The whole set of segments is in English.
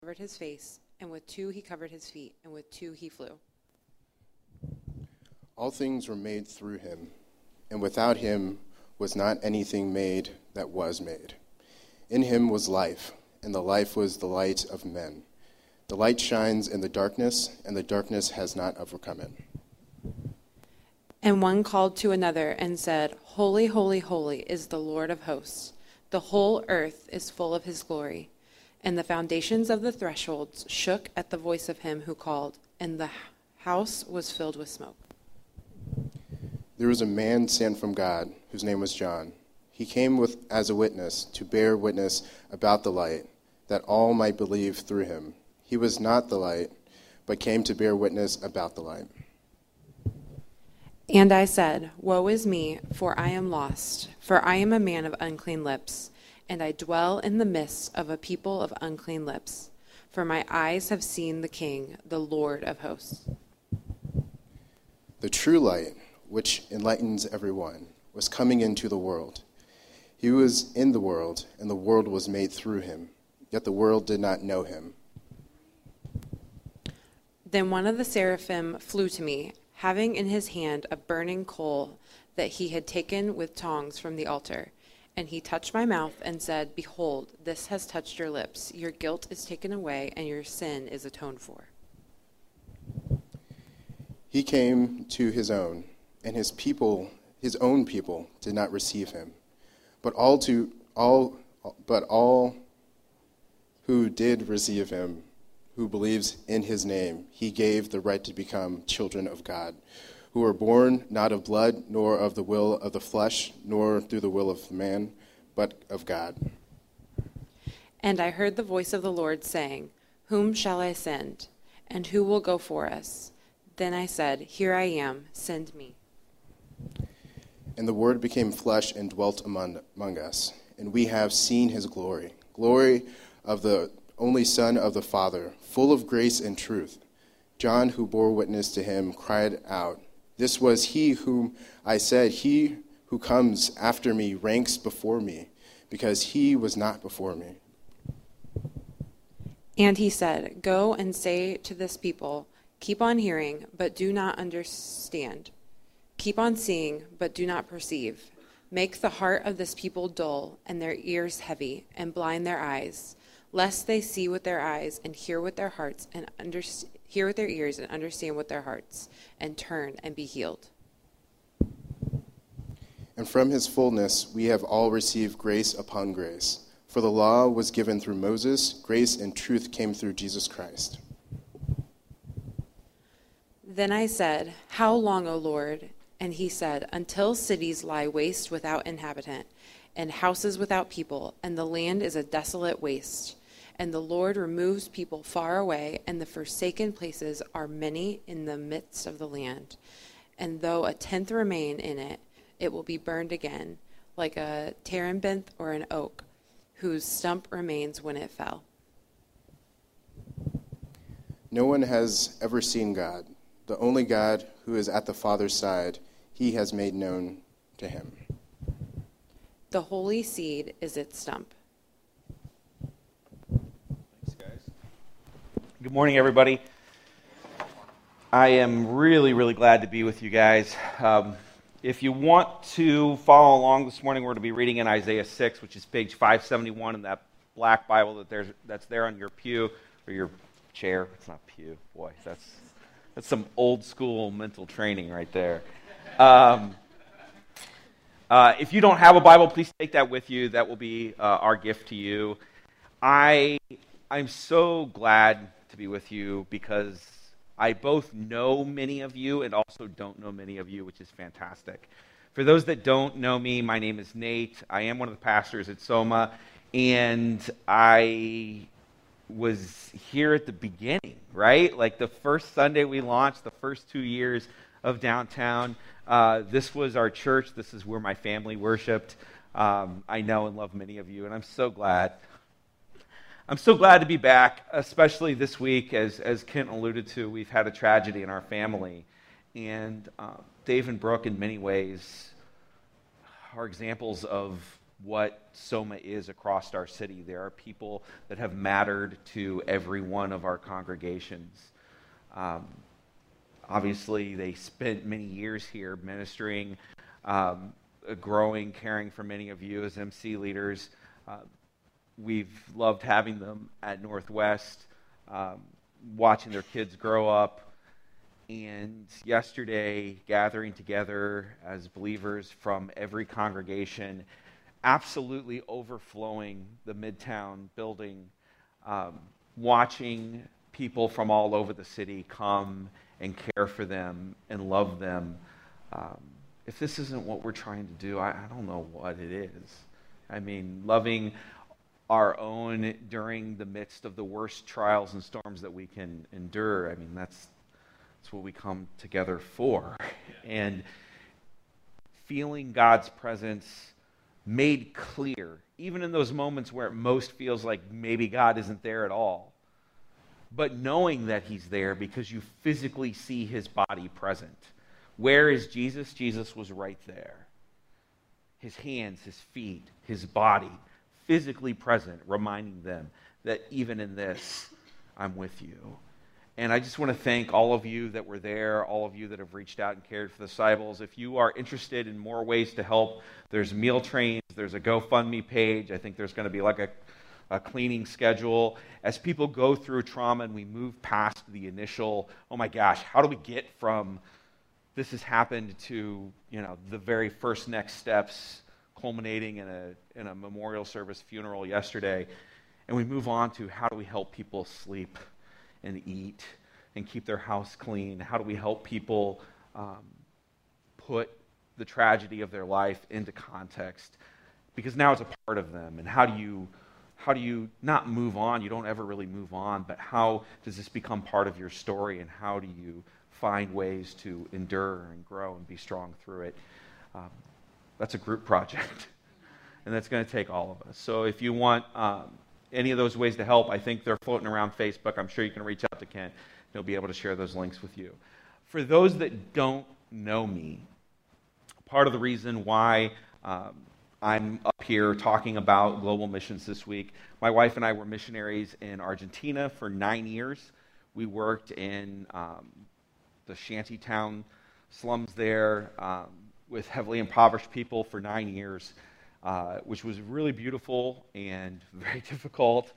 covered his face, and with two he covered his feet, and with two he flew. All things were made through him, and without him was not anything made that was made. In him was life, and the life was the light of men. The light shines in the darkness, and the darkness has not overcome it. And one called to another and said, Holy, holy, holy is the Lord of hosts. The whole earth is full of his glory. And the foundations of the thresholds shook at the voice of him who called, and the house was filled with smoke. There was a man sent from God, whose name was John. He came with, as a witness to bear witness about the light, that all might believe through him. He was not the light, but came to bear witness about the light. And I said, Woe is me, for I am lost, for I am a man of unclean lips, and I dwell in the midst of a people of unclean lips. For my eyes have seen the King, the Lord of hosts. The true light, which enlightens everyone, was coming into the world. He was in the world, and the world was made through him, yet the world did not know him. Then one of the seraphim flew to me, having in his hand a burning coal that he had taken with tongs from the altar. And he touched my mouth and said, Behold, this has touched your lips. Your guilt is taken away, and your sin is atoned for. He came to his own, and his people, his own people, did not receive him. But all to all, but all who did receive him, who believes in his name, he gave the right to become children of God, who were born not of blood, nor of the will of the flesh, nor through the will of man, but of God. And I heard the voice of the Lord saying, Whom shall I send? And who will go for us? Then I said, Here I am, send me. And the Word became flesh and dwelt among, among us, and we have seen his glory glory of the only Son of the Father, full of grace and truth. John, who bore witness to him, cried out, This was he whom I said, He who comes after me ranks before me, because he was not before me. And he said, Go and say to this people, Keep on hearing, but do not understand. Keep on seeing, but do not perceive. Make the heart of this people dull, and their ears heavy, and blind their eyes, lest they see with their eyes, and hear with their hearts, and under, hear with their ears, and understand with their hearts, and turn and be healed. And from his fullness we have all received grace upon grace. For the law was given through Moses, grace and truth came through Jesus Christ. Then I said, How long, O Lord? And he said, Until cities lie waste without inhabitant, and houses without people, and the land is a desolate waste. And the Lord removes people far away, and the forsaken places are many in the midst of the land. And though a tenth remain in it, it will be burned again, like a terebinth or an oak, whose stump remains when it fell. No one has ever seen God, the only God who is at the Father's side, he has made known to him. The holy seed is its stump. Thanks, guys. Good morning, everybody. I am really, really glad to be with you guys. Um, if you want to follow along this morning, we're going to be reading in Isaiah 6, which is page 571 in that black Bible that there's, that's there on your pew or your chair. It's not pew. Boy, that's, that's some old school mental training right there. Um, uh, if you don't have a Bible, please take that with you. That will be uh, our gift to you. I, I'm so glad be with you because I both know many of you and also don't know many of you, which is fantastic. For those that don't know me, my name is Nate. I am one of the pastors at Soma, and I was here at the beginning, right? Like the first Sunday we launched, the first two years of downtown. Uh, this was our church. This is where my family worshiped. Um, I know and love many of you, and I'm so glad. I'm so glad to be back, especially this week. As, as Kent alluded to, we've had a tragedy in our family. And uh, Dave and Brooke, in many ways, are examples of what Soma is across our city. There are people that have mattered to every one of our congregations. Um, obviously, they spent many years here ministering, um, growing, caring for many of you as MC leaders. Uh, we've loved having them at Northwest, um, watching their kids grow up. And yesterday, gathering together as believers from every congregation absolutely overflowing the Midtown building, um, watching people from all over the city come and care for them and love them. Um, if this isn't what we're trying to do, I, I don't know what it is. I mean, loving our own during the midst of the worst trials and storms that we can endure. I mean, that's, that's what we come together for. And feeling God's presence made clear, even in those moments where it most feels like maybe God isn't there at all. But knowing that He's there because you physically see His body present. Where is Jesus? Jesus was right there. His hands, His feet, His body, physically present, reminding them that even in this, I'm with you. And I just want to thank all of you that were there, all of you that have reached out and cared for the disciples. If you are interested in more ways to help, there's meal trains, there's a GoFundMe page. I think there's going to be like a, a cleaning schedule. As people go through trauma and we move past the initial, oh my gosh, how do we get from this has happened to you know the very first next steps, culminating in a in a memorial service funeral yesterday, and we move on to how do we help people sleep and eat and keep their house clean? How do we help people um, put the tragedy of their life into context? Because now it's a part of them. And how do you how do you not move on? You don't ever really move on, but how does this become part of your story? And how do you find ways to endure and grow and be strong through it? Um, that's a group project, and that's going to take all of us. So if you want um, any of those ways to help, I think they're floating around Facebook. I'm sure you can reach out to Kent. He'll be able to share those links with you. For those that don't know me, part of the reason why um, I'm up here talking about global missions this week, my wife and I were missionaries in Argentina for nine years. We worked in um, the shantytown slums there um, with heavily impoverished people for nine years uh, which was really beautiful and very difficult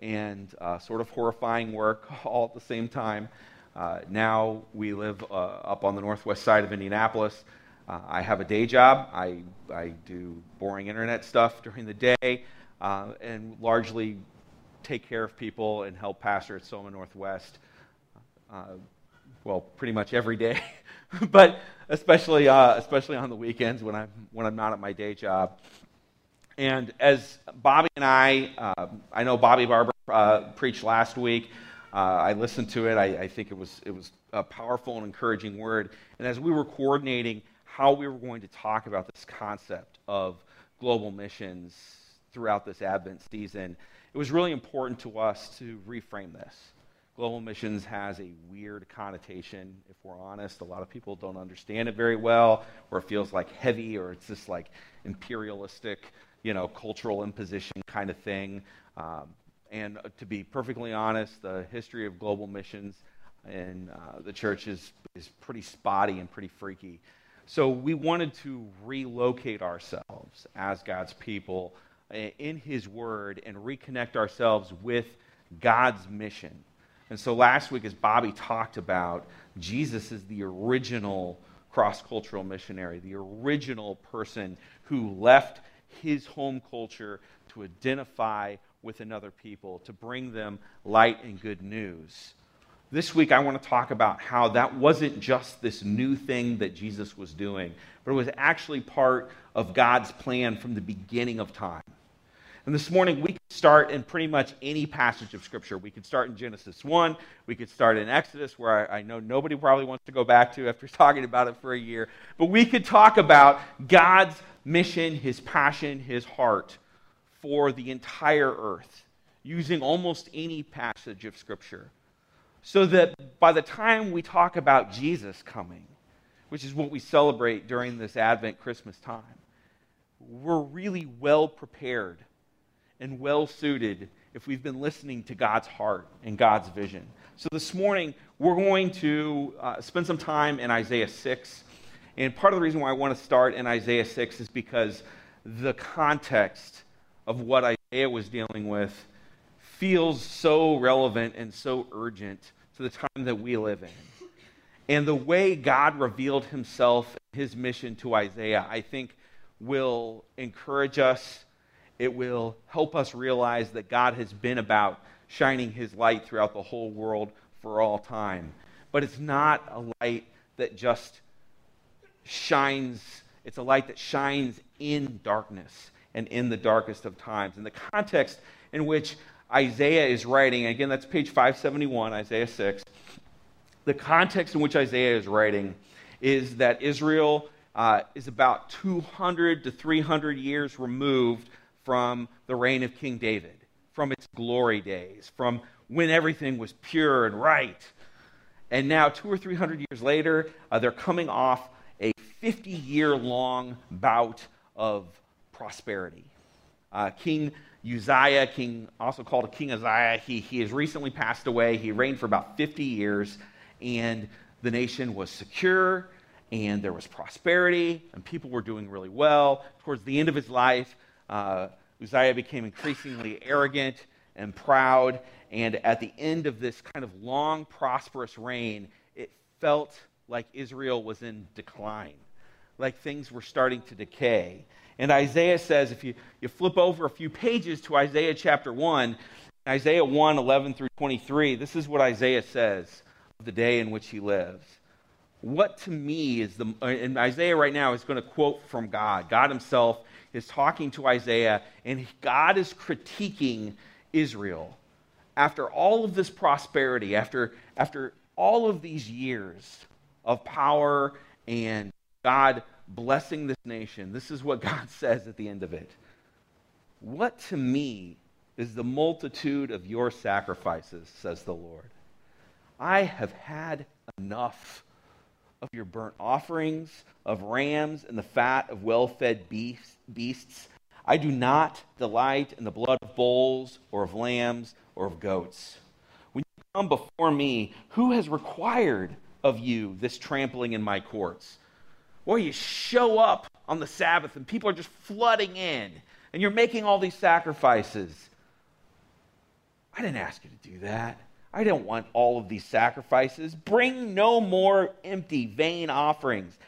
and uh, sort of horrifying work all at the same time. Uh, now we live uh, up on the northwest side of Indianapolis. Uh, I have a day job. I, I do boring internet stuff during the day and largely take care of people and help pastor at Soma Northwest. well, pretty much every day, but especially especially on the weekends when I'm when I'm not at my day job. And as Bobby and I, uh, I know Bobby Barber uh, preached last week. Uh, I listened to it. I, I, think it was, it was a powerful and encouraging word. And as we were coordinating how we were going to talk about this concept of global missions throughout this Advent season, it was really important to us to reframe this. Global missions has a weird connotation, if we're honest. A lot of people don't understand it very well, or it feels like heavy, or it's just like imperialistic you know, cultural imposition kind of thing. Um, and uh, to be perfectly honest, the history of global missions in uh, the church is, is pretty spotty and pretty freaky. So we wanted to relocate ourselves as God's people uh, in His Word and reconnect ourselves with God's mission. And so last week, as Bobby talked about, Jesus is the original cross cultural missionary, the original person who left his home culture to identify with another people, to bring them light and good news. This week, I want to talk about how that wasn't just this new thing that Jesus was doing, but it was actually part of God's plan from the beginning of time. And this morning, we could start in pretty much any passage of Scripture. We could start in Genesis 1. We could start in Exodus, where I, I, know nobody probably wants to go back to after talking about it for a year. But we could talk about God's mission, his passion, his heart for the entire earth, using almost any passage of Scripture. So that by the time we talk about Jesus coming, which is what we celebrate during this Advent Christmas time, we're really well prepared and well suited if we've been listening to God's heart and God's vision. So this morning, we're going to uh, spend some time in Isaiah 6. And part of the reason why I want to start in Isaiah 6 is because the context of what Isaiah was dealing with feels so relevant and so urgent to the time that we live in. And the way God revealed himself, his mission to Isaiah, I think will encourage us. It will help us realize that God has been about shining his light throughout the whole world for all time. But it's not a light that just shines, it's a light that shines in darkness and in the darkest of times. In the context in which Isaiah is writing, again, that's page 571, Isaiah 6. The context in which Isaiah is writing is that Israel uh, is about 200 to 300 years removed from the reign of King David, from its glory days, from when everything was pure and right. And now, two or three hundred years later, uh, they're coming off a 50 year long bout of prosperity. Uh, King Uzziah, king, also called King Azariah, he, he has recently passed away. He reigned for about 50 years, and the nation was secure, and there was prosperity, and people were doing really well. Towards the end of his life, uh, Uzziah became increasingly arrogant and proud, and at the end of this kind of long, prosperous reign, it felt like Israel was in decline, like things were starting to decay. And Isaiah says, if you, you flip over a few pages to Isaiah chapter 1, Isaiah 1 11 through 23, this is what Isaiah says of the day in which he lives. What to me is the, and Isaiah right now is going to quote from God. God himself is talking to Isaiah, and God is critiquing Israel. After all of this prosperity, after, after all of these years of power and God blessing this nation, this is what God says at the end of it. What to me is the multitude of your sacrifices, says the Lord. I have had enough of your burnt offerings, of rams, and the fat of well fed beasts. I do not delight in the blood of bulls or of lambs or of goats. When you come before me, who has required of you this trampling in my courts? Or you show up on the Sabbath and people are just flooding in and you're making all these sacrifices. I didn't ask you to do that. I don't want all of these sacrifices. Bring no more empty, vain offerings.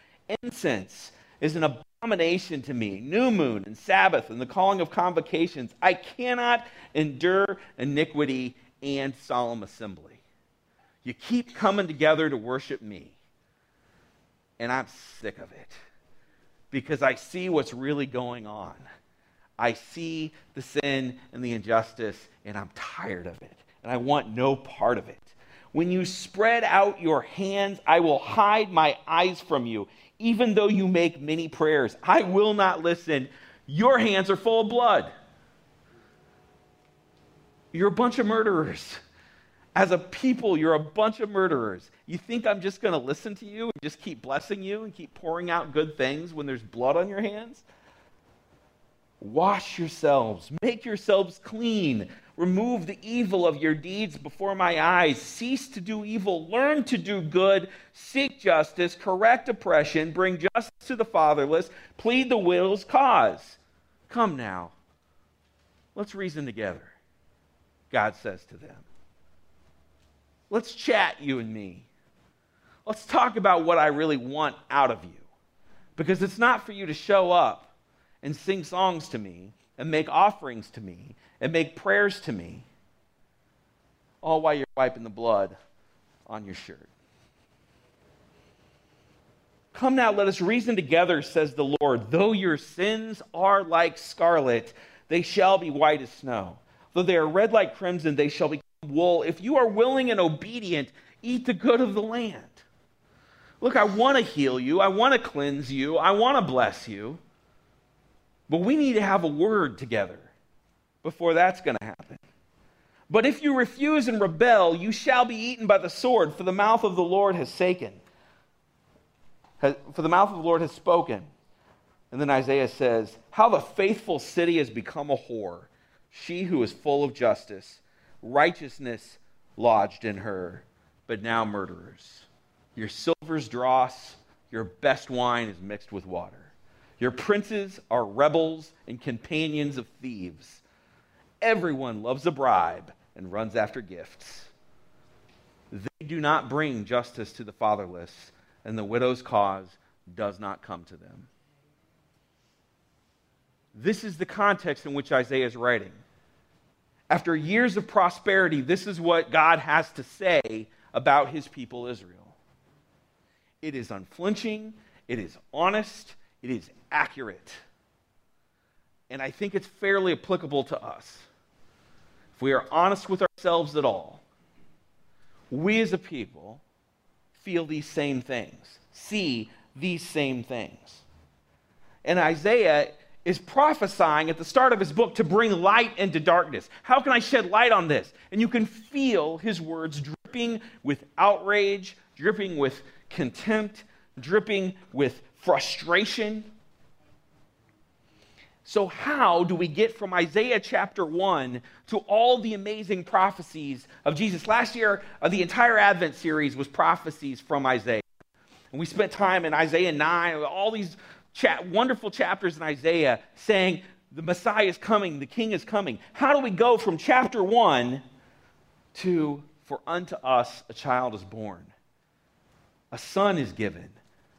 Incense is an abomination to me. New moon and Sabbath and the calling of convocations. I cannot endure iniquity and solemn assembly. You keep coming together to worship me and I'm sick of it because I see what's really going on. I see the sin and the injustice, and I'm tired of it, and I want no part of it. When you spread out your hands, I will hide my eyes from you, even though you make many prayers. I will not listen. Your hands are full of blood. You're a bunch of murderers. As a people, you're a bunch of murderers. You think I'm just going to listen to you and just keep blessing you and keep pouring out good things when there's blood on your hands? Wash yourselves, make yourselves clean. Remove the evil of your deeds before my eyes. Cease to do evil. Learn to do good. Seek justice. Correct oppression. Bring justice to the fatherless. Plead the widow's cause. Come now. Let's reason together, God says to them. Let's chat, you and me. Let's talk about what I really want out of you. Because it's not for you to show up and sing songs to me and make offerings to me and make prayers to me, all while you're wiping the blood on your shirt. Come now, let us reason together, says the Lord. Though your sins are like scarlet, they shall be white as snow. Though they are red like crimson, they shall become wool. If you are willing and obedient, eat the good of the land. Look, I want to heal you. I want to cleanse you. I want to bless you. But we need to have a word together before that's going to happen. But if you refuse and rebel, you shall be eaten by the sword, for the mouth of the Lord has shaken. For the mouth of the Lord has spoken. And then Isaiah says, How the faithful city has become a whore, she who is full of justice, righteousness lodged in her, but now murderers. Your silver's dross, your best wine is mixed with water. Your princes are rebels and companions of thieves. Everyone loves a bribe and runs after gifts. They do not bring justice to the fatherless, and the widow's cause does not come to them. This is the context in which Isaiah is writing. After years of prosperity, this is what God has to say about his people Israel. It is unflinching, it is honest, it is accurate. And I think it's fairly applicable to us. If we are honest with ourselves at all, we as a people feel these same things, see these same things. And Isaiah is prophesying at the start of his book to bring light into darkness. How can I shed light on this? And you can feel his words dripping with outrage, dripping with contempt, dripping with frustration. So, how do we get from Isaiah chapter 1 to all the amazing prophecies of Jesus? Last year, uh, the entire Advent series was prophecies from Isaiah. And we spent time in Isaiah 9, all these cha- wonderful chapters in Isaiah saying the Messiah is coming, the King is coming. How do we go from chapter 1 to, for unto us a child is born, a son is given?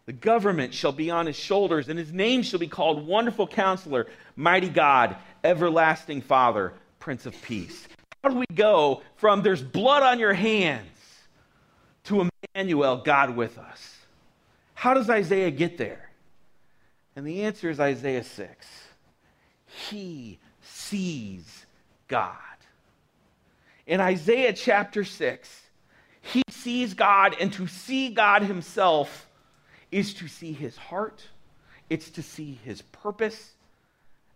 The government shall be on his shoulders, and his name shall be called Wonderful Counselor, Mighty God, Everlasting Father, Prince of Peace. How do we go from there's blood on your hands to Emmanuel, God with us? How does Isaiah get there? And the answer is Isaiah 6. He sees God. In Isaiah chapter 6, he sees God, and to see God himself is to see his heart, it's to see his purpose,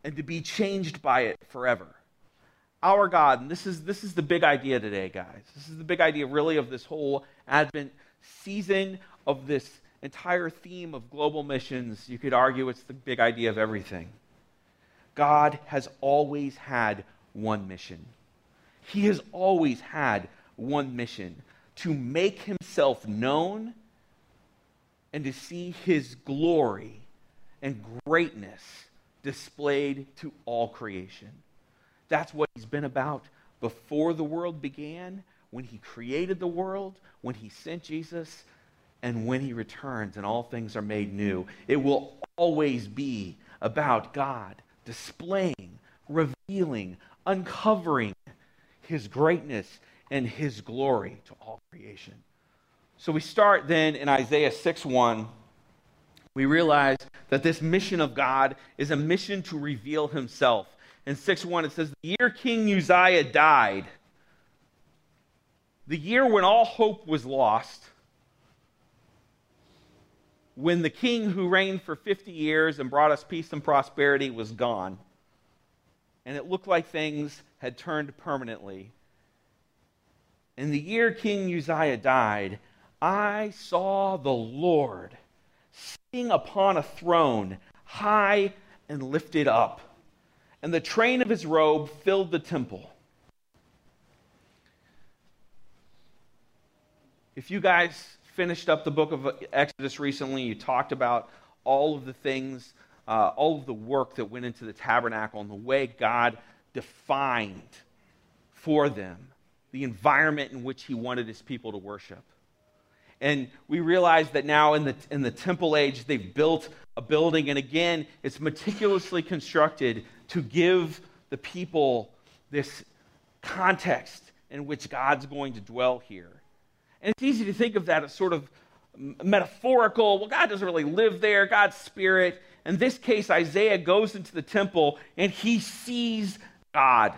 and to be changed by it forever. Our God, and this is, this is the big idea today, guys. This is the big idea, really, of this whole Advent season, of this entire theme of global missions. You could argue it's the big idea of everything. God has always had one mission. He has always had one mission to make himself known and to see his glory and greatness displayed to all creation. That's what he's been about before the world began, when he created the world, when he sent Jesus, and when he returns and all things are made new. It will always be about God displaying, revealing, uncovering his greatness and his glory to all creation. So we start then in Isaiah 6 1. We realize that this mission of God is a mission to reveal himself. In 6 1, it says, The year King Uzziah died, the year when all hope was lost, when the king who reigned for 50 years and brought us peace and prosperity was gone, and it looked like things had turned permanently. In the year King Uzziah died, I saw the Lord sitting upon a throne, high and lifted up, and the train of his robe filled the temple. If you guys finished up the book of Exodus recently, you talked about all of the things, uh, all of the work that went into the tabernacle and the way God defined for them the environment in which he wanted his people to worship. And we realize that now in the, in the temple age, they've built a building. And again, it's meticulously constructed to give the people this context in which God's going to dwell here. And it's easy to think of that as sort of metaphorical. Well, God doesn't really live there, God's spirit. In this case, Isaiah goes into the temple and he sees God.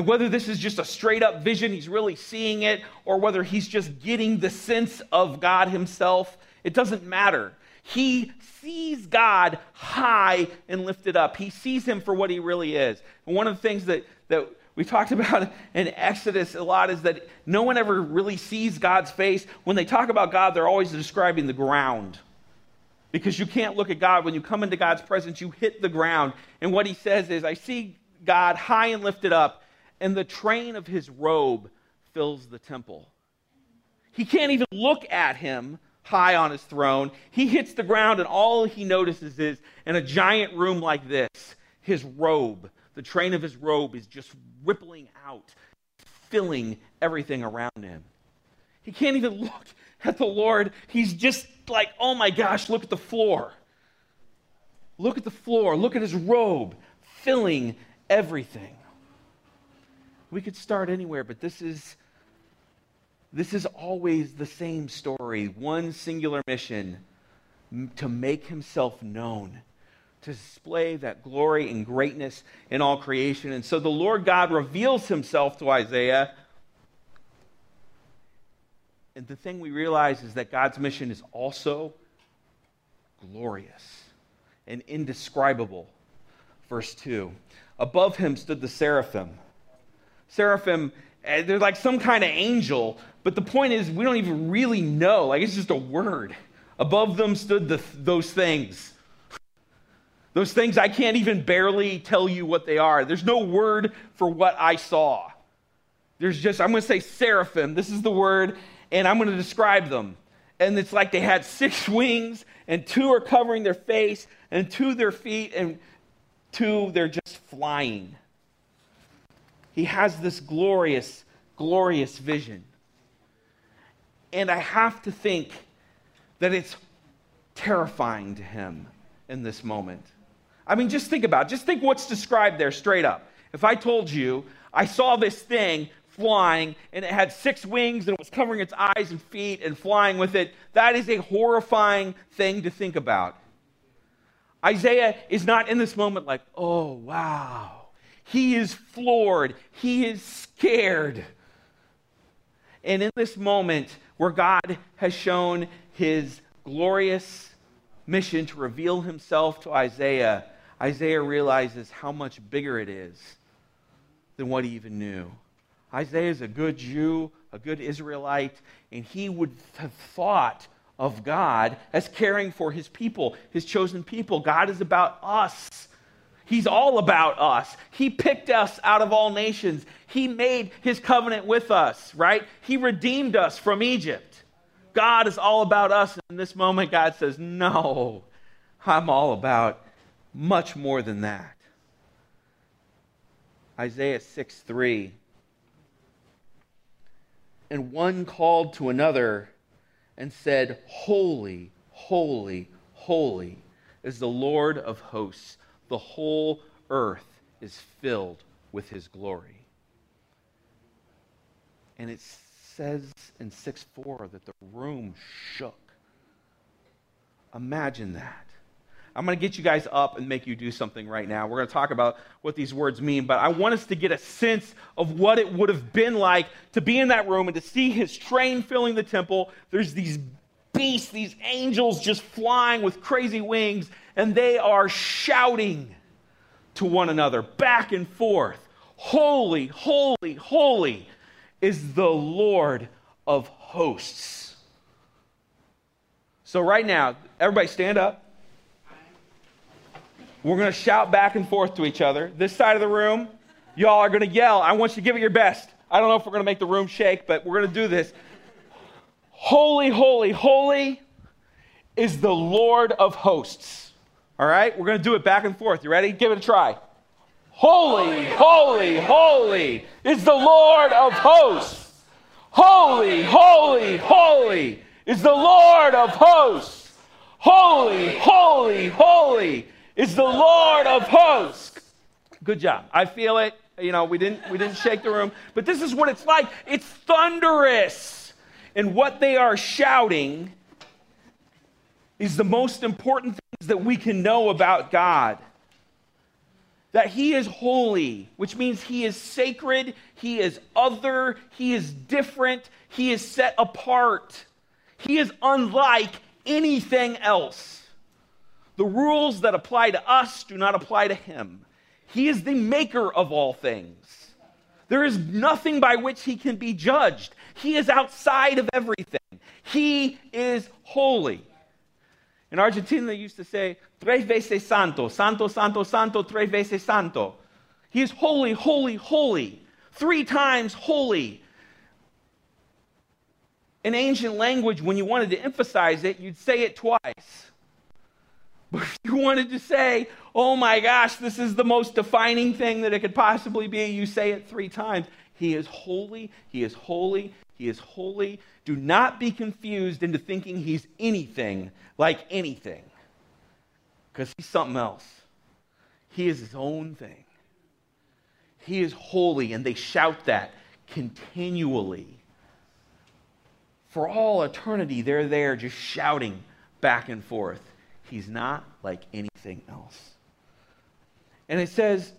And whether this is just a straight up vision, he's really seeing it, or whether he's just getting the sense of God himself, it doesn't matter. He sees God high and lifted up. He sees him for what he really is. And one of the things that, that we talked about in Exodus a lot is that no one ever really sees God's face. When they talk about God, they're always describing the ground. because you can't look at God. When you come into God's presence, you hit the ground. And what he says is, I see God high and lifted up, and the train of his robe fills the temple. He can't even look at him high on his throne. He hits the ground, and all he notices is in a giant room like this, his robe, the train of his robe is just rippling out, filling everything around him. He can't even look at the Lord. He's just like, oh my gosh, look at the floor. Look at the floor. Look at his robe filling everything. We could start anywhere, but this is this is always the same story. One singular mission to make himself known, to display that glory and greatness in all creation. And so the Lord God reveals himself to Isaiah and the thing we realize is that God's mission is also glorious and indescribable. Verse 2 Above him stood the seraphim. Seraphim, eh, they're like some kind of angel, but the point is, we don't even really know. Like, it's just a word. Above them stood the, those things. Those things I can't even barely tell you what they are. There's no word for what I saw. There's just, I'm going to say seraphim. This is the word, and I'm going to describe them. And it's like they had six wings, and two are covering their face, and two their feet, and two they're just flying. He has this glorious, glorious vision. And I have to think that it's terrifying to him in this moment. I mean, just think about it. Just think what's described there straight up. If I told you I saw this thing flying and it had six wings and it was covering its eyes and feet and flying with it. That is a horrifying thing to think about. Isaiah is not in this moment like, oh, wow. He is floored, he is scared. And in this moment where God has shown his glorious mission to reveal himself to Isaiah, Isaiah realizes how much bigger it is than what he even knew. Isaiah is a good Jew, a good Israelite, and he would have thought of God as caring for his people, his chosen people. God is about us. He's all about us. He picked us out of all nations. He made his covenant with us, right? He redeemed us from Egypt. God is all about us. In this moment, God says, No, I'm all about much more than that. Isaiah 6 3 and one called to another and said, Holy, holy, holy is the Lord of hosts. The whole earth is filled with his glory. And it says in 6 4 that the room shook. Imagine that. I'm going to get you guys up and make you do something right now. We're going to talk about what these words mean, but I want us to get a sense of what it would have been like to be in that room and to see his train filling the temple. There's these beasts, these angels just flying with crazy wings, and they are shouting to one another back and forth Holy, holy, holy is the Lord of hosts. So, right now, everybody stand up. We're going to shout back and forth to each other. This side of the room, y'all are going to yell. I want you to give it your best. I don't know if we're going to make the room shake, but we're going to do this. Holy, holy, holy is the Lord of hosts. All right? We're going to do it back and forth. You ready? Give it a try. Holy, holy, holy is the Lord of hosts. Holy, holy, holy is the Lord of hosts. Holy, holy, holy is the Lord of hosts. Good job. I feel it. You know, we didn't we didn't shake the room, but this is what it's like. It's thunderous. And what they are shouting is the most important things that we can know about God. That he is holy, which means he is sacred, he is other, he is different, he is set apart. He is unlike anything else. The rules that apply to us do not apply to him. He is the maker of all things. There is nothing by which he can be judged. He is outside of everything. He is holy. In Argentina, they used to say, tres veces santo, santo, santo, santo, tres veces santo. He is holy, holy, holy, three times holy. In ancient language, when you wanted to emphasize it, you'd say it twice. But if you wanted to say, oh my gosh, this is the most defining thing that it could possibly be, you say it three times. He is holy, he is holy, he is holy. Do not be confused into thinking he's anything like anything, because he's something else. He is his own thing. He is holy, and they shout that continually. For all eternity, they're there just shouting back and forth. He's not like anything else. And it says,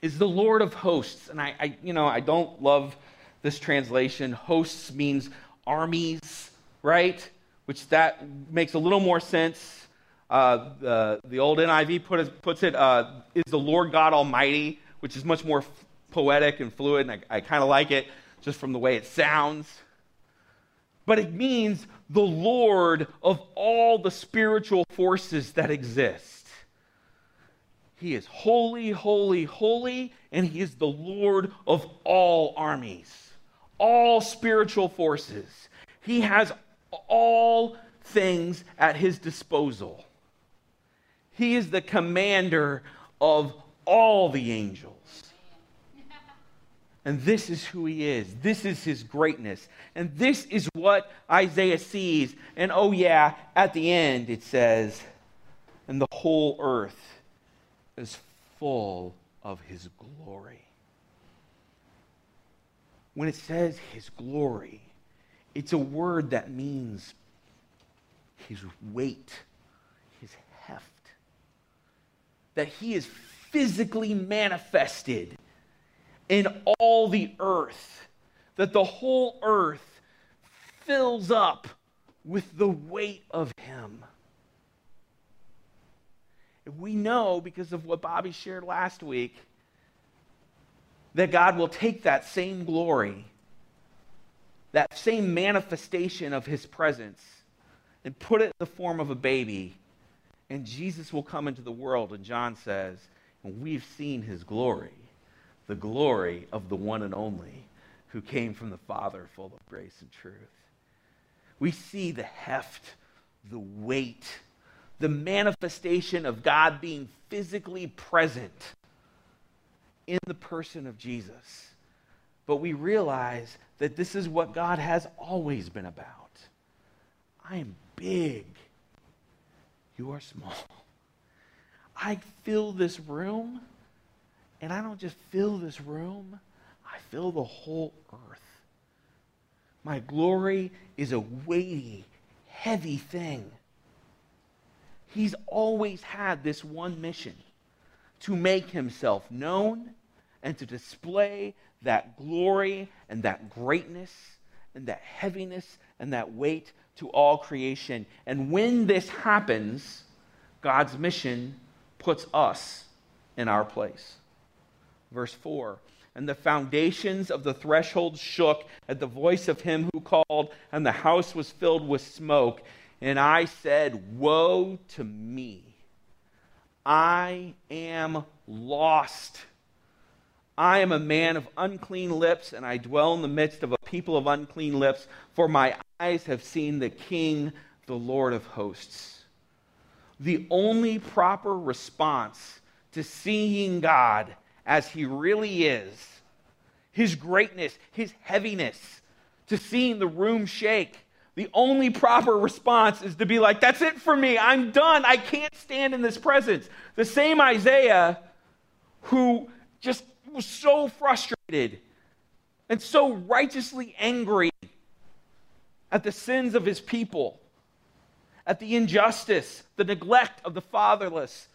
is the Lord of hosts. And I, I, you know, I don't love this translation. Hosts means armies, right? Which that makes a little more sense. Uh, the, the old NIV put it, puts it, uh, is the Lord God Almighty, which is much more f- poetic and fluid, and I, I kind of like it just from the way it sounds. But it means the Lord of all the spiritual forces that exist. He is holy, holy, holy, and He is the Lord of all armies, all spiritual forces. He has all things at His disposal. He is the commander of all the angels. And this is who he is. This is his greatness. And this is what Isaiah sees. And oh, yeah, at the end it says, and the whole earth is full of his glory. When it says his glory, it's a word that means his weight, his heft. That he is physically manifested in all the earth, that the whole earth fills up with the weight of Him. We know because of what Bobby shared last week that God will take that same glory, that same manifestation of His presence, and put it in the form of a baby. And Jesus will come into the world, and John says, and we've seen His glory the glory of the one and only who came from the Father full of grace and truth. We see the heft, the weight, the manifestation of God being physically present in the person of Jesus. But we realize that this is what God has always been about. I am big. You are small. I fill this room and I don't just fill this room, I fill the whole earth. My glory is a weighty, heavy thing. He's always had this one mission to make himself known and to display that glory and that greatness and that heaviness and that weight to all creation. And when this happens, God's mission puts us in our place. Verse 4 And the foundations of the threshold shook at the voice of him who called, and the house was filled with smoke. And I said, Woe to me! I am lost. I am a man of unclean lips, and I dwell in the midst of a people of unclean lips, for my eyes have seen the King, the Lord of hosts. The only proper response to seeing God as he really is, his greatness, his heaviness, to seeing the room shake. The only proper response is to be like, That's it for me. I'm done. I can't stand in this presence. The same Isaiah who just was so frustrated and so righteously angry at the sins of his people, at the injustice, the neglect of the fatherless,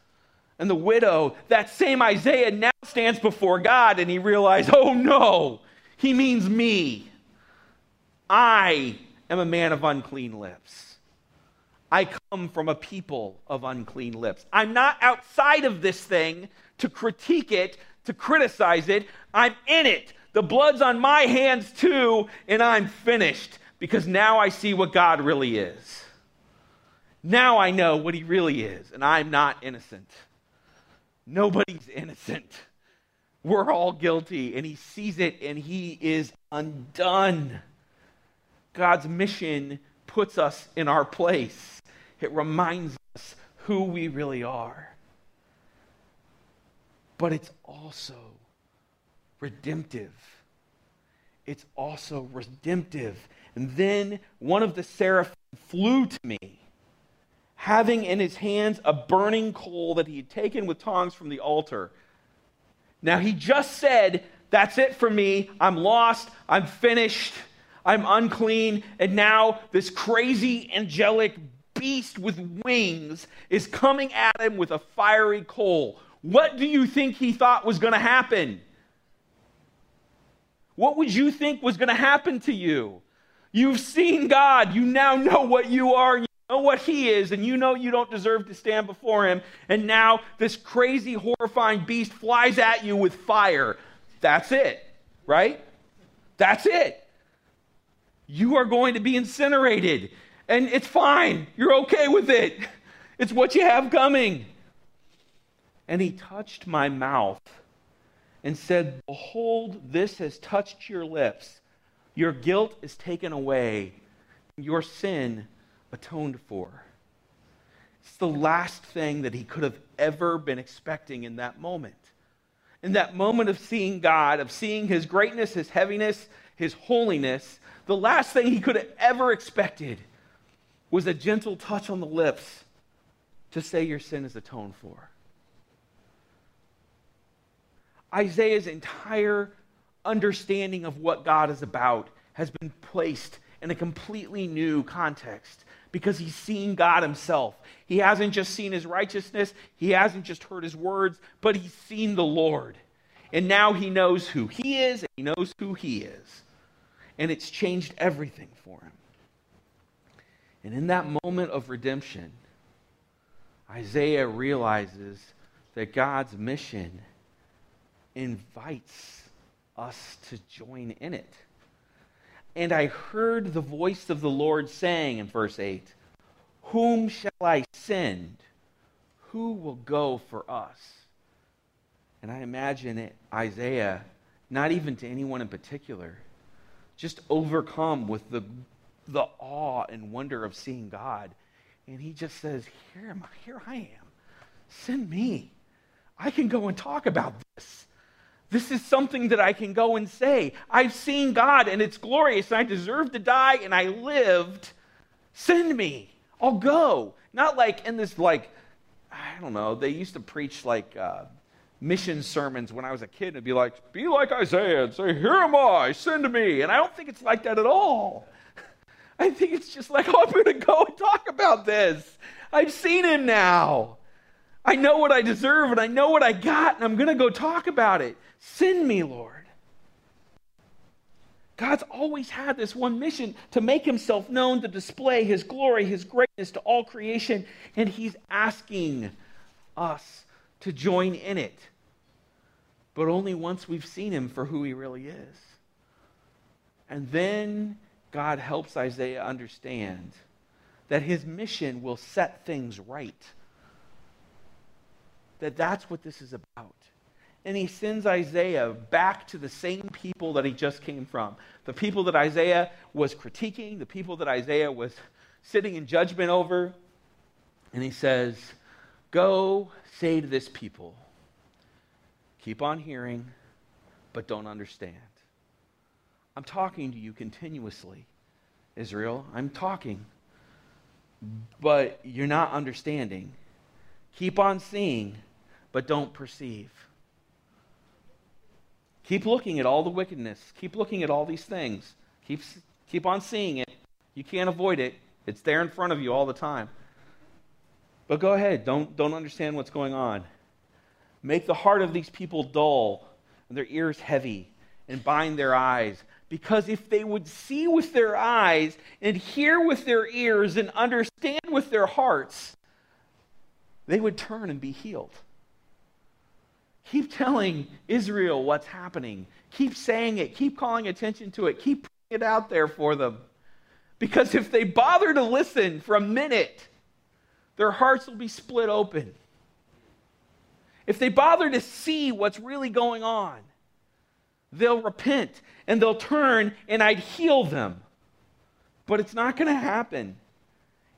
and the widow, that same Isaiah now stands before God and he realized, oh no, he means me. I am a man of unclean lips. I come from a people of unclean lips. I'm not outside of this thing to critique it, to criticize it. I'm in it. The blood's on my hands too, and I'm finished because now I see what God really is. Now I know what he really is, and I'm not innocent. Nobody's innocent. We're all guilty, and he sees it and he is undone. God's mission puts us in our place, it reminds us who we really are. But it's also redemptive. It's also redemptive. And then one of the seraphim flew to me, having in his hands a burning coal that he had taken with tongs from the altar. Now, he just said, That's it for me. I'm lost. I'm finished. I'm unclean. And now this crazy angelic beast with wings is coming at him with a fiery coal. What do you think he thought was going to happen? What would you think was going to happen to you? You've seen God. You now know what you are. You know what He is. And you know you don't deserve to stand before Him. And now this crazy, horrifying beast flies at you with fire. That's it, right? That's it. You are going to be incinerated. And it's fine. You're okay with it. It's what you have coming. And He touched my mouth and said, Behold, this has touched your lips. Your guilt is taken away, your sin atoned for. It's the last thing that he could have ever been expecting in that moment. In that moment of seeing God, of seeing his greatness, his heaviness, his holiness, the last thing he could have ever expected was a gentle touch on the lips to say your sin is atoned for. Isaiah's entire understanding of what God is about has been placed in a completely new context because he's seen God himself. He hasn't just seen his righteousness, he hasn't just heard his words, but he's seen the Lord. And now he knows who he is and he knows who he is. And it's changed everything for him. And in that moment of redemption, Isaiah realizes that God's mission invites us to join in it. And I heard the voice of the Lord saying in verse 8, Whom shall I send? Who will go for us? And I imagine it, Isaiah, not even to anyone in particular, just overcome with the, the awe and wonder of seeing God. And he just says, Here am I, here I am. Send me. I can go and talk about this. This is something that I can go and say. I've seen God and it's glorious and I deserve to die and I lived. Send me. I'll go. Not like in this, like, I don't know, they used to preach like uh, mission sermons when I was a kid. It'd be like, be like Isaiah and say, Here am I, send me. And I don't think it's like that at all. I think it's just like, oh, I'm going to go and talk about this. I've seen him now. I know what I deserve and I know what I got, and I'm going to go talk about it. Send me, Lord. God's always had this one mission to make himself known, to display his glory, his greatness to all creation, and he's asking us to join in it. But only once we've seen him for who he really is. And then God helps Isaiah understand that his mission will set things right that that's what this is about. And he sends Isaiah back to the same people that he just came from. The people that Isaiah was critiquing, the people that Isaiah was sitting in judgment over. And he says, Go say to this people, keep on hearing, but don't understand. I'm talking to you continuously, Israel. I'm talking, but you're not understanding. Keep on seeing, but don't perceive. Keep looking at all the wickedness. Keep looking at all these things. Keep, keep on seeing it. You can't avoid it, it's there in front of you all the time. But go ahead, don't, don't understand what's going on. Make the heart of these people dull and their ears heavy and bind their eyes. Because if they would see with their eyes and hear with their ears and understand with their hearts, they would turn and be healed. Keep telling Israel what's happening. Keep saying it. Keep calling attention to it. Keep putting it out there for them. Because if they bother to listen for a minute, their hearts will be split open. If they bother to see what's really going on, they'll repent and they'll turn and I'd heal them. But it's not going to happen.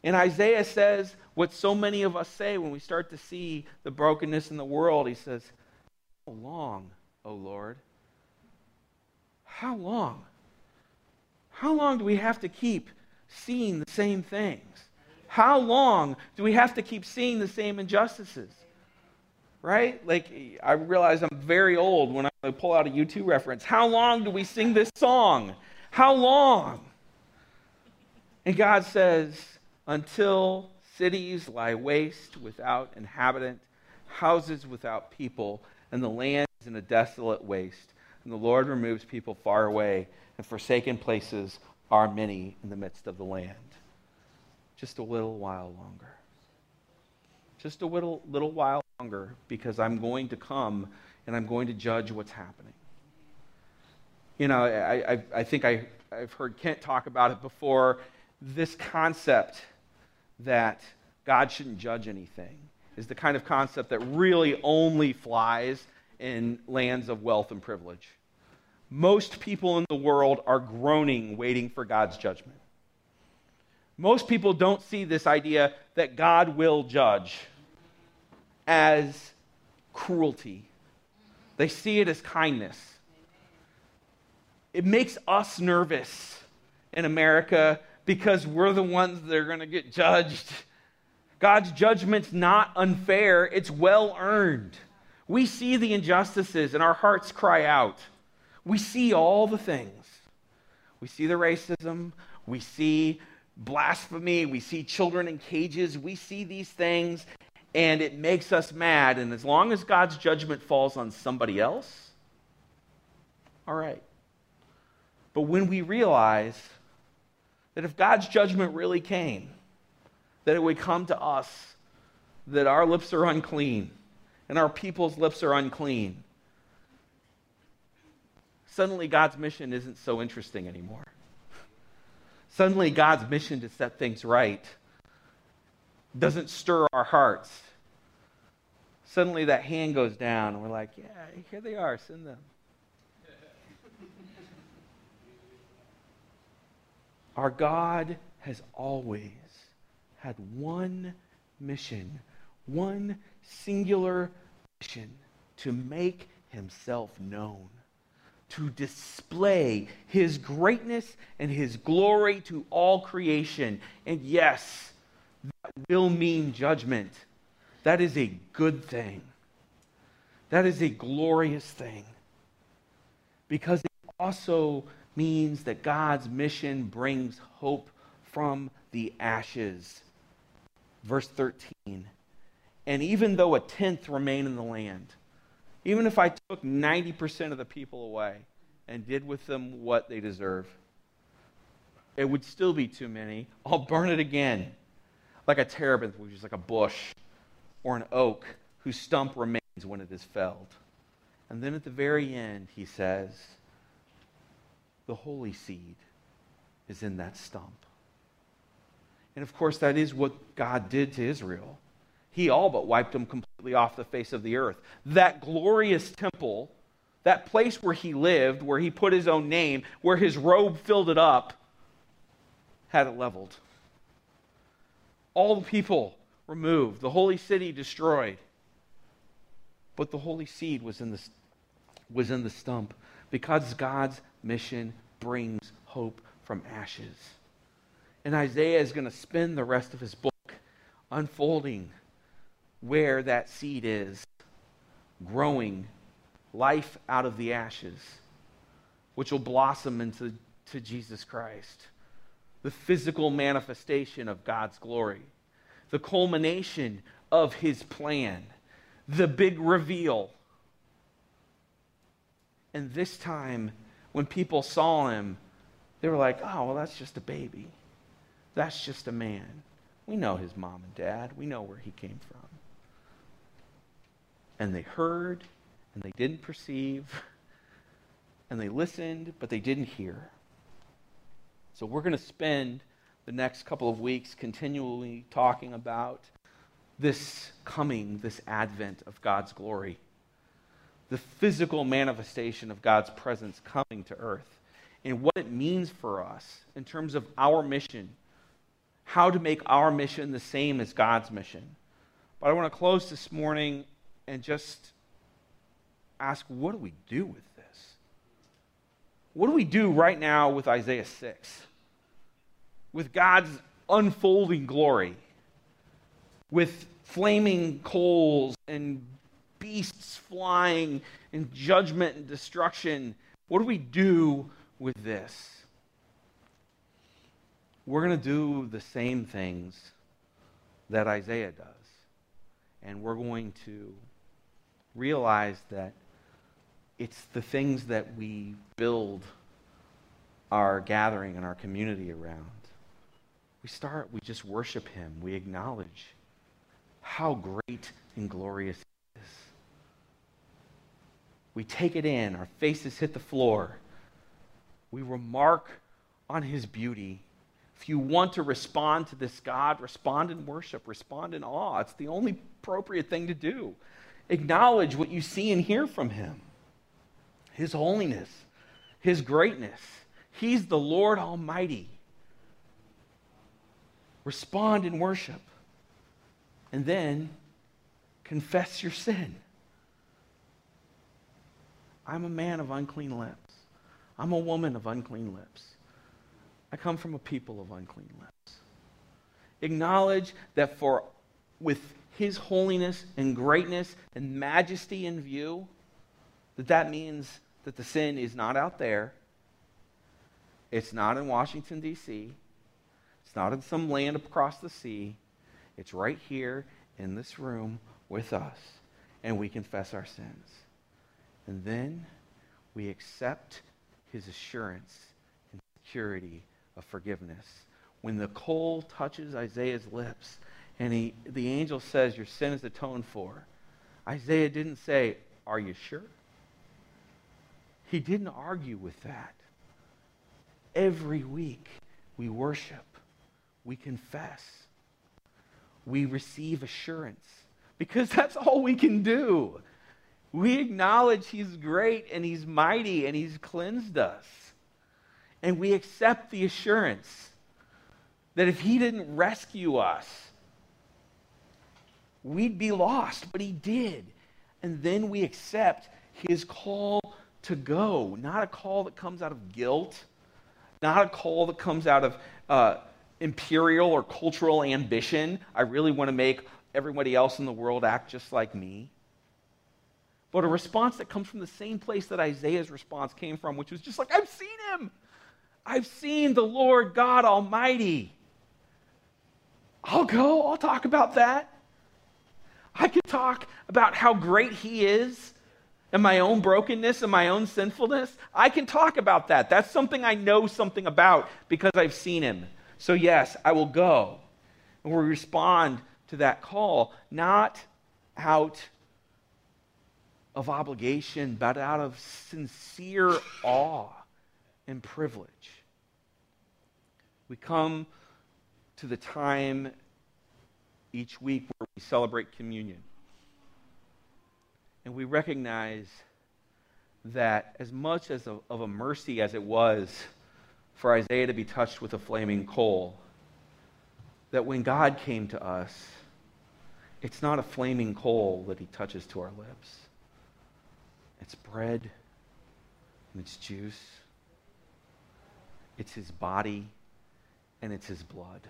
And Isaiah says what so many of us say when we start to see the brokenness in the world. He says, How long, O Lord? How long? How long do we have to keep seeing the same things? How long do we have to keep seeing the same injustices? Right? Like, I realize I'm very old when I pull out a U2 reference. How long do we sing this song? How long? And God says, until cities lie waste without inhabitant, houses without people, and the land is in a desolate waste, and the Lord removes people far away, and forsaken places are many in the midst of the land. Just a little while longer. Just a little, little while longer, because I'm going to come and I'm going to judge what's happening. You know, I, I, I think I, I've heard Kent talk about it before. This concept that God shouldn't judge anything is the kind of concept that really only flies in lands of wealth and privilege. Most people in the world are groaning, waiting for God's judgment. Most people don't see this idea that God will judge as cruelty, they see it as kindness. It makes us nervous in America because we're the ones that are going to get judged. God's judgment's not unfair, it's well earned. We see the injustices and our hearts cry out. We see all the things. We see the racism, we see blasphemy, we see children in cages, we see these things, and it makes us mad. And as long as God's judgment falls on somebody else, all right. But when we realize that if God's judgment really came, that it would come to us that our lips are unclean and our people's lips are unclean, suddenly God's mission isn't so interesting anymore. Suddenly God's mission to set things right doesn't stir our hearts. Suddenly that hand goes down and we're like, yeah, here they are, send them. Our God has always had one mission, one singular mission to make himself known, to display his greatness and his glory to all creation. And yes, will mean judgment. That is a good thing. That is a glorious thing. Because it also means that God's mission brings hope from the ashes. Verse 13. And even though a tenth remain in the land, even if I took 90% of the people away and did with them what they deserve, it would still be too many. I'll burn it again. Like a terebinth, which is like a bush, or an oak whose stump remains when it is felled. And then at the very end, he says, the holy seed is in that stump. And of course, that is what God did to Israel. He all but wiped them completely off the face of the earth. That glorious temple, that place where he lived, where he put his own name, where his robe filled it up, had it leveled. All the people removed, the holy city destroyed. But the holy seed was in the, was in the stump because God's mission brings hope from ashes. And Isaiah is going to spend the rest of his book unfolding where that seed is, growing life out of the ashes, which will blossom into to Jesus Christ, the physical manifestation of God's glory, the culmination of his plan, the big reveal. And this time, when people saw him, they were like, oh, well, that's just a baby. That's just a man. We know his mom and dad. We know where he came from. And they heard, and they didn't perceive, and they listened, but they didn't hear. So we're going to spend the next couple of weeks continually talking about this coming, this advent of God's glory, the physical manifestation of God's presence coming to earth, and what it means for us in terms of our mission, how to make our mission the same as God's mission. But I want to close this morning and just ask what do we do with? What do we do right now with Isaiah 6? With God's unfolding glory, with flaming coals and beasts flying and judgment and destruction. What do we do with this? We're going to do the same things that Isaiah does. And we're going to realize that it's the things that we build our gathering and our community around. We start, we just worship Him, we acknowledge how great and glorious He is. We take it in, our faces hit the floor. We remark on His beauty. If you want to respond to this God, respond in worship, respond in awe. It's the only appropriate thing to do. Acknowledge what you see and hear from Him His holiness, His greatness. He's the Lord Almighty. Respond in worship. And then confess your sin. I'm a man of unclean lips. I'm a woman of unclean lips. I come from a people of unclean lips. Acknowledge that for with his holiness and greatness and majesty in view, that that means that the sin is not out there. It's not in Washington, D.C. It's not in some land across the sea. It's right here in this room with us. And we confess our sins. And then we accept his assurance and security of forgiveness. When the coal touches Isaiah's lips and he, the angel says, Your sin is atoned for, Isaiah didn't say, Are you sure? He didn't argue with that. Every week we worship, we confess, we receive assurance because that's all we can do. We acknowledge He's great and He's mighty and He's cleansed us. And we accept the assurance that if He didn't rescue us, we'd be lost, but He did. And then we accept His call to go, not a call that comes out of guilt, not a call that comes out of uh, imperial or cultural ambition. I really want to make everybody else in the world act just like me but a response that comes from the same place that Isaiah's response came from, which was just like, I've seen him. I've seen the Lord God Almighty. I'll go, I'll talk about that. I could talk about how great He is and my own brokenness and my own sinfulness. I can talk about that. That's something I know something about because I've seen Him. So, yes, I will go. And we respond to that call, not out of obligation, but out of sincere awe and privilege. We come to the time each week where we celebrate communion. And we recognize that as much as a, of a mercy as it was for Isaiah to be touched with a flaming coal, that when God came to us, it's not a flaming coal that he touches to our lips. It's bread and it's juice. It's his body and it's his blood.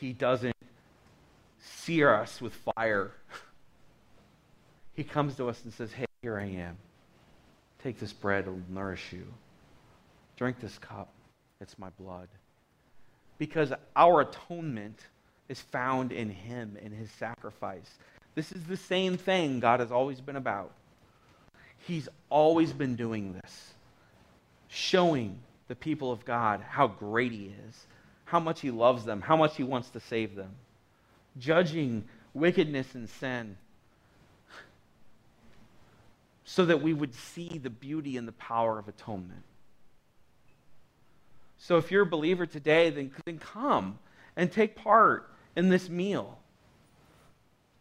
He doesn't sear us with fire. He comes to us and says, Hey, here I am. Take this bread, it'll nourish you. Drink this cup, it's my blood. Because our atonement is found in him, in his sacrifice. This is the same thing God has always been about. He's always been doing this, showing the people of God how great He is, how much He loves them, how much He wants to save them, judging wickedness and sin so that we would see the beauty and the power of atonement. So if you're a believer today, then, then come and take part in this meal.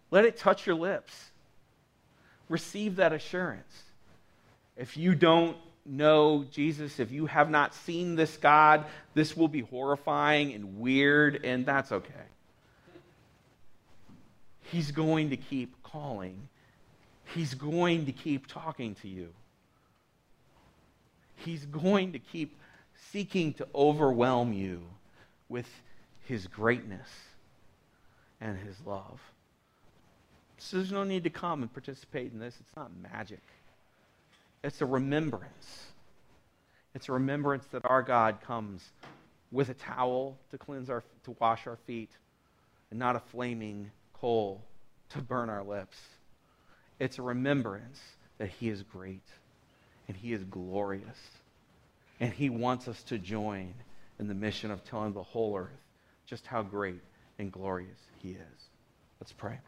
Let it touch your lips. Receive that assurance. If you don't know Jesus, if you have not seen this God, this will be horrifying and weird, and that's okay. He's going to keep calling, He's going to keep talking to you. He's going to keep seeking to overwhelm you with His greatness and His love. So there's no need to come and participate in this. It's not magic. It's a remembrance. It's a remembrance that our God comes with a towel to cleanse our to wash our feet and not a flaming coal to burn our lips. It's a remembrance that he is great and he is glorious. And he wants us to join in the mission of telling the whole earth just how great and glorious he is. Let's pray.